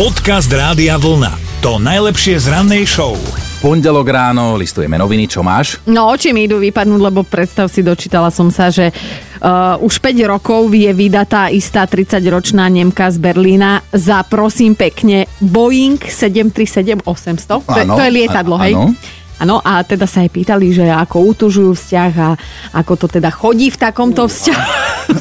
Podcast Rádia Vlna. To najlepšie z rannej show. Pondelok ráno, listujeme noviny, čo máš? No oči mi idú vypadnúť, lebo predstav si, dočítala som sa, že uh, už 5 rokov je vydatá istá 30-ročná Nemka z Berlína za, prosím pekne, Boeing 737-800. To, je- Áno, to je lietadlo, a- hej? áno. Áno, a teda sa jej pýtali, že ako utužujú vzťah a ako to teda chodí v takomto vzťahu.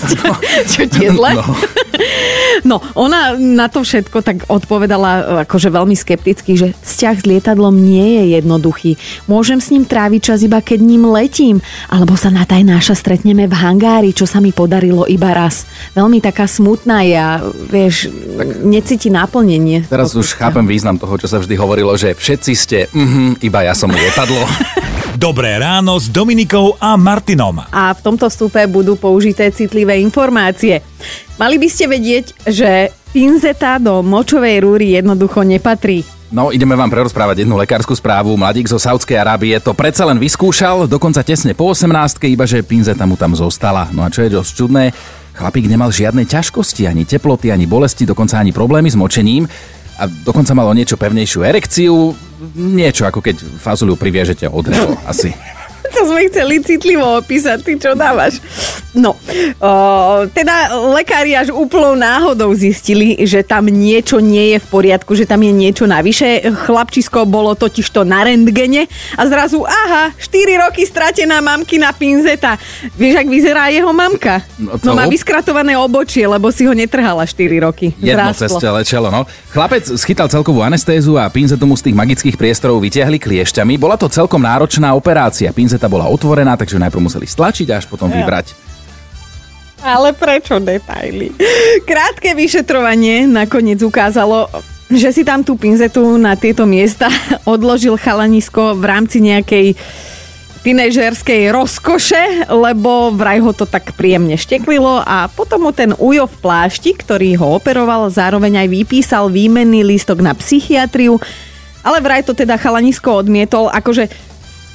Čo ti je zle? No. No, ona na to všetko tak odpovedala akože veľmi skepticky, že vzťah s lietadlom nie je jednoduchý. Môžem s ním tráviť čas iba keď ním letím, alebo sa na taj náša stretneme v hangári, čo sa mi podarilo iba raz. Veľmi taká smutná je a vieš, necíti naplnenie. Teraz už chápem význam toho, čo sa vždy hovorilo, že všetci ste, mhm, iba ja som lietadlo. Dobré ráno s Dominikou a Martinom. a v tomto vstupe budú použité citlivé informácie. Mali by ste vedieť, že pinzeta do močovej rúry jednoducho nepatrí. No, ideme vám prerozprávať jednu lekárskú správu. Mladík zo Saudskej Arábie to predsa len vyskúšal, dokonca tesne po 18 iba že pinzeta mu tam zostala. No a čo je dosť čudné, chlapík nemal žiadne ťažkosti, ani teploty, ani bolesti, dokonca ani problémy s močením a dokonca mal o niečo pevnejšiu erekciu, niečo ako keď fazuliu priviažete od drevo, asi. To sme chceli citlivo opísať, ty čo dávaš? No, o, teda lekári až úplnou náhodou zistili, že tam niečo nie je v poriadku, že tam je niečo navyše. Chlapčisko bolo totiž to na rentgene a zrazu, aha, 4 roky stratená mamkina pinzeta. Vieš, ak vyzerá jeho mamka? No to- No má vyskratované obočie, lebo si ho netrhala 4 roky. Jedno Zrástlo. cez celé čelo, no. Chlapec schytal celkovú anestézu a pinzetu mu z tých magických priestorov vyťahli kliešťami. Bola to celkom náročná operácia. Pinzeta bola otvorená, takže najprv museli stlačiť až potom vybrať. Ale prečo detaily? Krátke vyšetrovanie nakoniec ukázalo, že si tam tú pinzetu na tieto miesta odložil chalanisko v rámci nejakej tínežerskej rozkoše, lebo vraj ho to tak príjemne šteklilo a potom mu ten ujo v plášti, ktorý ho operoval, zároveň aj vypísal výmenný lístok na psychiatriu, ale vraj to teda chalanisko odmietol, akože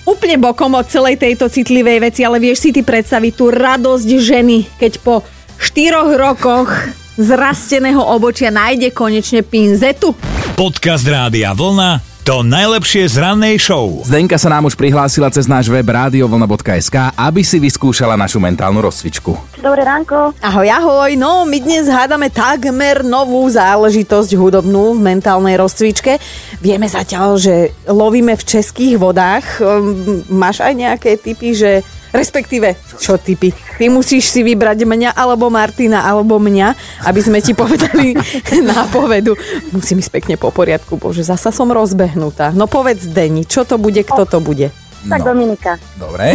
úplne bokom od celej tejto citlivej veci, ale vieš si ty predstaviť tú radosť ženy, keď po štyroch rokoch zrasteného obočia nájde konečne pinzetu. Podcast Rádia Vlna. To najlepšie z rannej show. Zdenka sa nám už prihlásila cez náš web radiovlna.sk, aby si vyskúšala našu mentálnu rozcvičku. Dobré ránko. Ahoj, ahoj, no my dnes hádame takmer novú záležitosť hudobnú v mentálnej rozcvičke. Vieme zatiaľ, že lovíme v českých vodách. Um, Máš aj nejaké typy, že respektíve, čo typy? Ty musíš si vybrať mňa, alebo Martina, alebo mňa, aby sme ti povedali nápovedu. Musím ísť pekne po poriadku, bože, zasa som rozbehnutá. No povedz Deni, čo to bude, kto to bude? Tak No. Dominika. Dobre.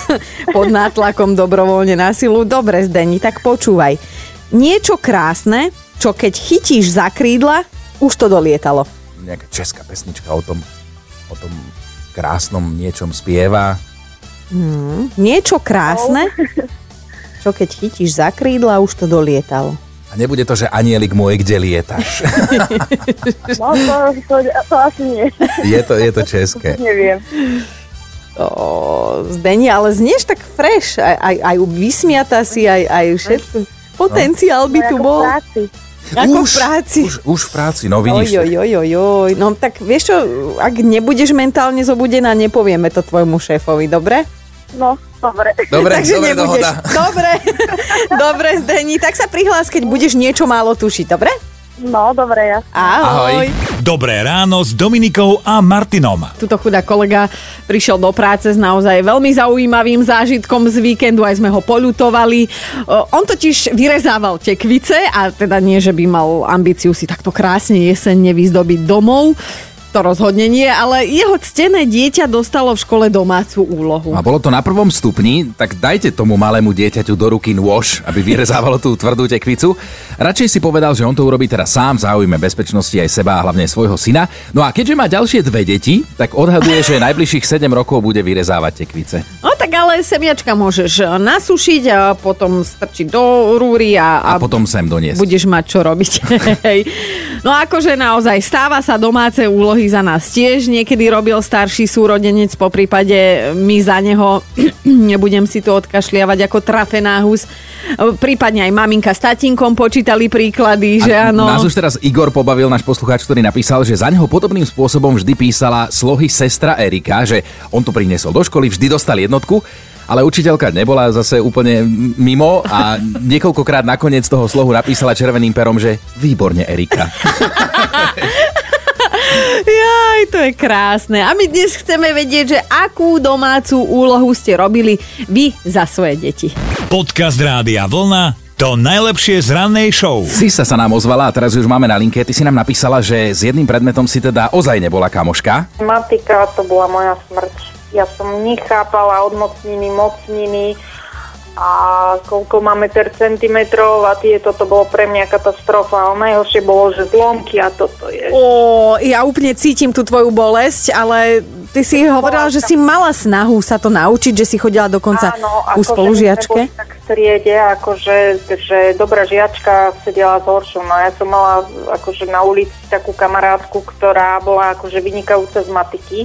pod nátlakom dobrovoľne na silu. Dobre, Zdeni, tak počúvaj. Niečo krásne, čo keď chytíš za krídla, už to dolietalo. Nejaká česká pesnička o tom, o tom krásnom niečom spieva. Niečo krásne, čo keď chytíš za krídla, už to dolietalo. A nebude to, že anielik môj, kde lietaš. No to, to, to asi nie. je, to, je to české. Neviem. O, Zdeni, ale znieš tak fresh, aj, aj, aj vysmiata si, aj, aj všetko. Potenciál by No, tu v bol. práci. Ako v už, práci. Už, už v práci, no vidíš. oj, oj, oj, oj. No tak vieš čo, ak nebudeš mentálne zobudená, nepovieme to tvojmu šéfovi, dobre? No, dobre. Dobre, Takže dobre, nebudeš. dohoda. Dobre, dobre, Zdeni. Tak sa prihlás, keď budeš niečo málo tušiť, dobre? No, dobre, ja. Ahoj. Ahoj. Dobré ráno s Dominikou a Martinom. Tuto chudá kolega prišiel do práce s naozaj veľmi zaujímavým zážitkom z víkendu, aj sme ho polutovali. On totiž vyrezával tekvice a teda nie, že by mal ambíciu si takto krásne jesenne vyzdobiť domov. To rozhodne nie, ale jeho ctené dieťa dostalo v škole domácu úlohu. A bolo to na prvom stupni, tak dajte tomu malému dieťaťu do ruky nôž, aby vyrezávalo tú tvrdú tekvicu. Radšej si povedal, že on to urobí teraz sám, záujme bezpečnosti aj seba a hlavne svojho syna. No a keďže má ďalšie dve deti, tak odhaduje, že najbližších 7 rokov bude vyrezávať tekvice. No tak ale semiačka môžeš nasušiť a potom strčiť do rúry a, A potom sem doniesť. budeš mať čo robiť. No akože naozaj stáva sa domáce úlohy za nás tiež. Niekedy robil starší súrodenec, po prípade my za neho nebudem si to odkašliavať ako trafená hus. Prípadne aj maminka s tatinkom počítali príklady, že áno. Nás už teraz Igor pobavil, náš poslucháč, ktorý napísal, že za neho podobným spôsobom vždy písala slohy sestra Erika, že on to priniesol do školy, vždy dostal jednotku, ale učiteľka nebola zase úplne mimo a niekoľkokrát nakoniec toho slohu napísala červeným perom, že výborne Erika. Jaj, to je krásne. A my dnes chceme vedieť, že akú domácu úlohu ste robili vy za svoje deti. Podcast Rádia Vlna to najlepšie z rannej show. Sisa sa nám ozvala a teraz už máme na linke. Ty si nám napísala, že s jedným predmetom si teda ozaj nebola kamoška. Matika to bola moja smrť. Ja som nechápala odmocniny, mocniny a koľko má meter centimetrov a tieto to bolo pre mňa katastrofa. Ale najhoršie bolo, že zlomky a toto je. Ó, ja úplne cítim tú tvoju bolesť, ale ty si hovorila, že si mala snahu sa to naučiť, že si chodila dokonca Áno, ku spolužiačke. boli Tak v triede, akože, že dobrá žiačka sedela s horšou. No ja som mala akože na ulici takú kamarátku, ktorá bola akože vynikajúca z matiky.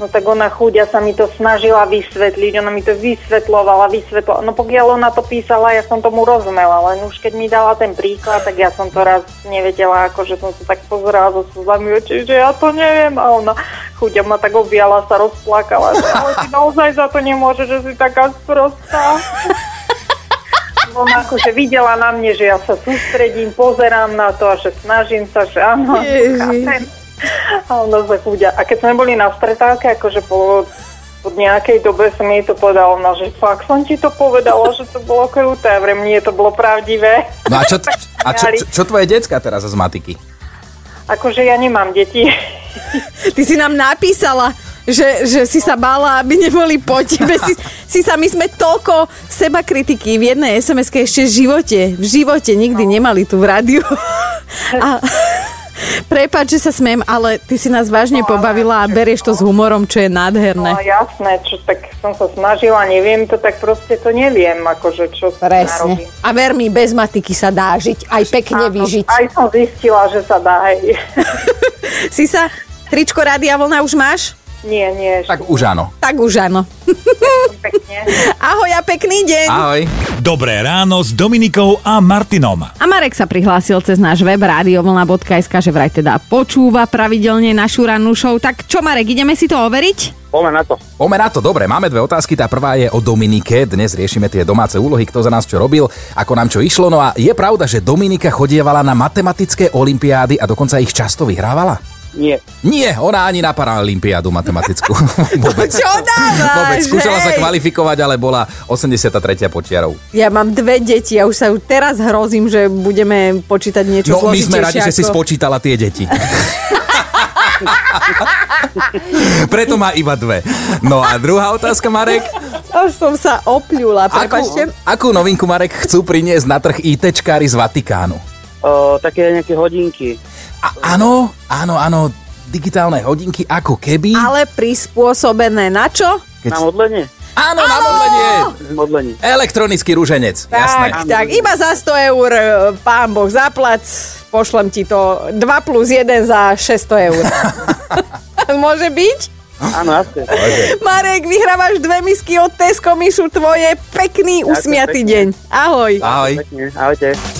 No tak ona chudia sa mi to snažila vysvetliť, ona mi to vysvetlovala, vysvetlovala. No pokiaľ ona to písala, ja som tomu rozumela, len už keď mi dala ten príklad, tak ja som to raz nevedela, akože som sa tak pozerala so slzami očí, že ja to neviem. A ona chudia ma tak objala, sa rozplakala, že ale ty naozaj za to nemôžeš, že si taká sprostá. Ona akože videla na mne, že ja sa sústredím, pozerám na to a že snažím sa, že áno, Ježiš. A sa chudia. A keď sme boli na stretávke, akože po, po nejakej dobe som jej to povedala, ona, že fakt som ti to povedala, že to bolo kruté. A vrem, nie, to bolo pravdivé. No a čo, a čo, čo, čo tvoje decka teraz z matiky? Akože ja nemám deti. Ty si nám napísala, že, že si sa bála, aby neboli po tebe. Si, si sa, my sme toľko seba kritiky v jednej SMS-ke ešte v živote, v živote nikdy No. nemali tu v rádiu. A, Prepač, že sa smiem, ale ty si nás vážne No, pobavila a berieš to s humorom, čo je No nádherné. jasné, čo, tak som sa snažila, neviem to, tak proste to neviem, akože čo Presne. narobím. A ver mi, bez matiky sa dá žiť, aj pekne Áno, vyžiť. Aj som zistila, že sa dá, hej. Si sa, tričko Rádia Vlna už máš? Nie, nie, ešte Tak už áno. Tak už áno. pekne. Ahoj a pekný deň. Ahoj. Dobré ráno s Dominikou a Martinom. A Marek sa prihlásil cez náš web radiovlna.sk, že vraj teda počúva pravidelne našu rannú show. Tak čo Marek, ideme si to overiť? Poďme na to. Poďme na to, dobre, máme dve otázky. Tá prvá je o Dominike. Dnes riešime tie domáce úlohy, kto za nás čo robil, ako nám čo išlo. No a je pravda, že Dominika chodievala na matematické olimpiády a dokonca ich často vyhrávala? Nie. Nie, ona ani na paralimpiádu matematickú. Vôbec. Čo dávaš, Vôbec. Skúšala sa kvalifikovať, ale bola 83. počiarou. Ja mám dve deti a už sa teraz hrozím, že budeme počítať niečo No, my sme radi, že si ako- spočítala tie deti. Preto má iba dve. No a druhá otázka, Marek. Až som sa opľula, Akú, prepačte. akú novinku, Marek, chcú priniesť na trh ITčkári z Vatikánu? O, také nejaké hodinky. A, áno, áno, áno, digitálne hodinky ako keby... Ale prispôsobené na čo? Keď... Na modlenie? Áno, na modlenie! Modlenie. Elektronický rúženec, jasné. Tak, tak, iba za 100 eur, e, pán Boh zaplac, pošlem ti to 2 plus 1 za 600 eur. Môže byť? Áno, jasne. Marek, vyhrávaš dve misky od Tesco, sú tvoje. Pekný, usmiatý deň. Ahoj. Ahoj. Pekne, ahojte.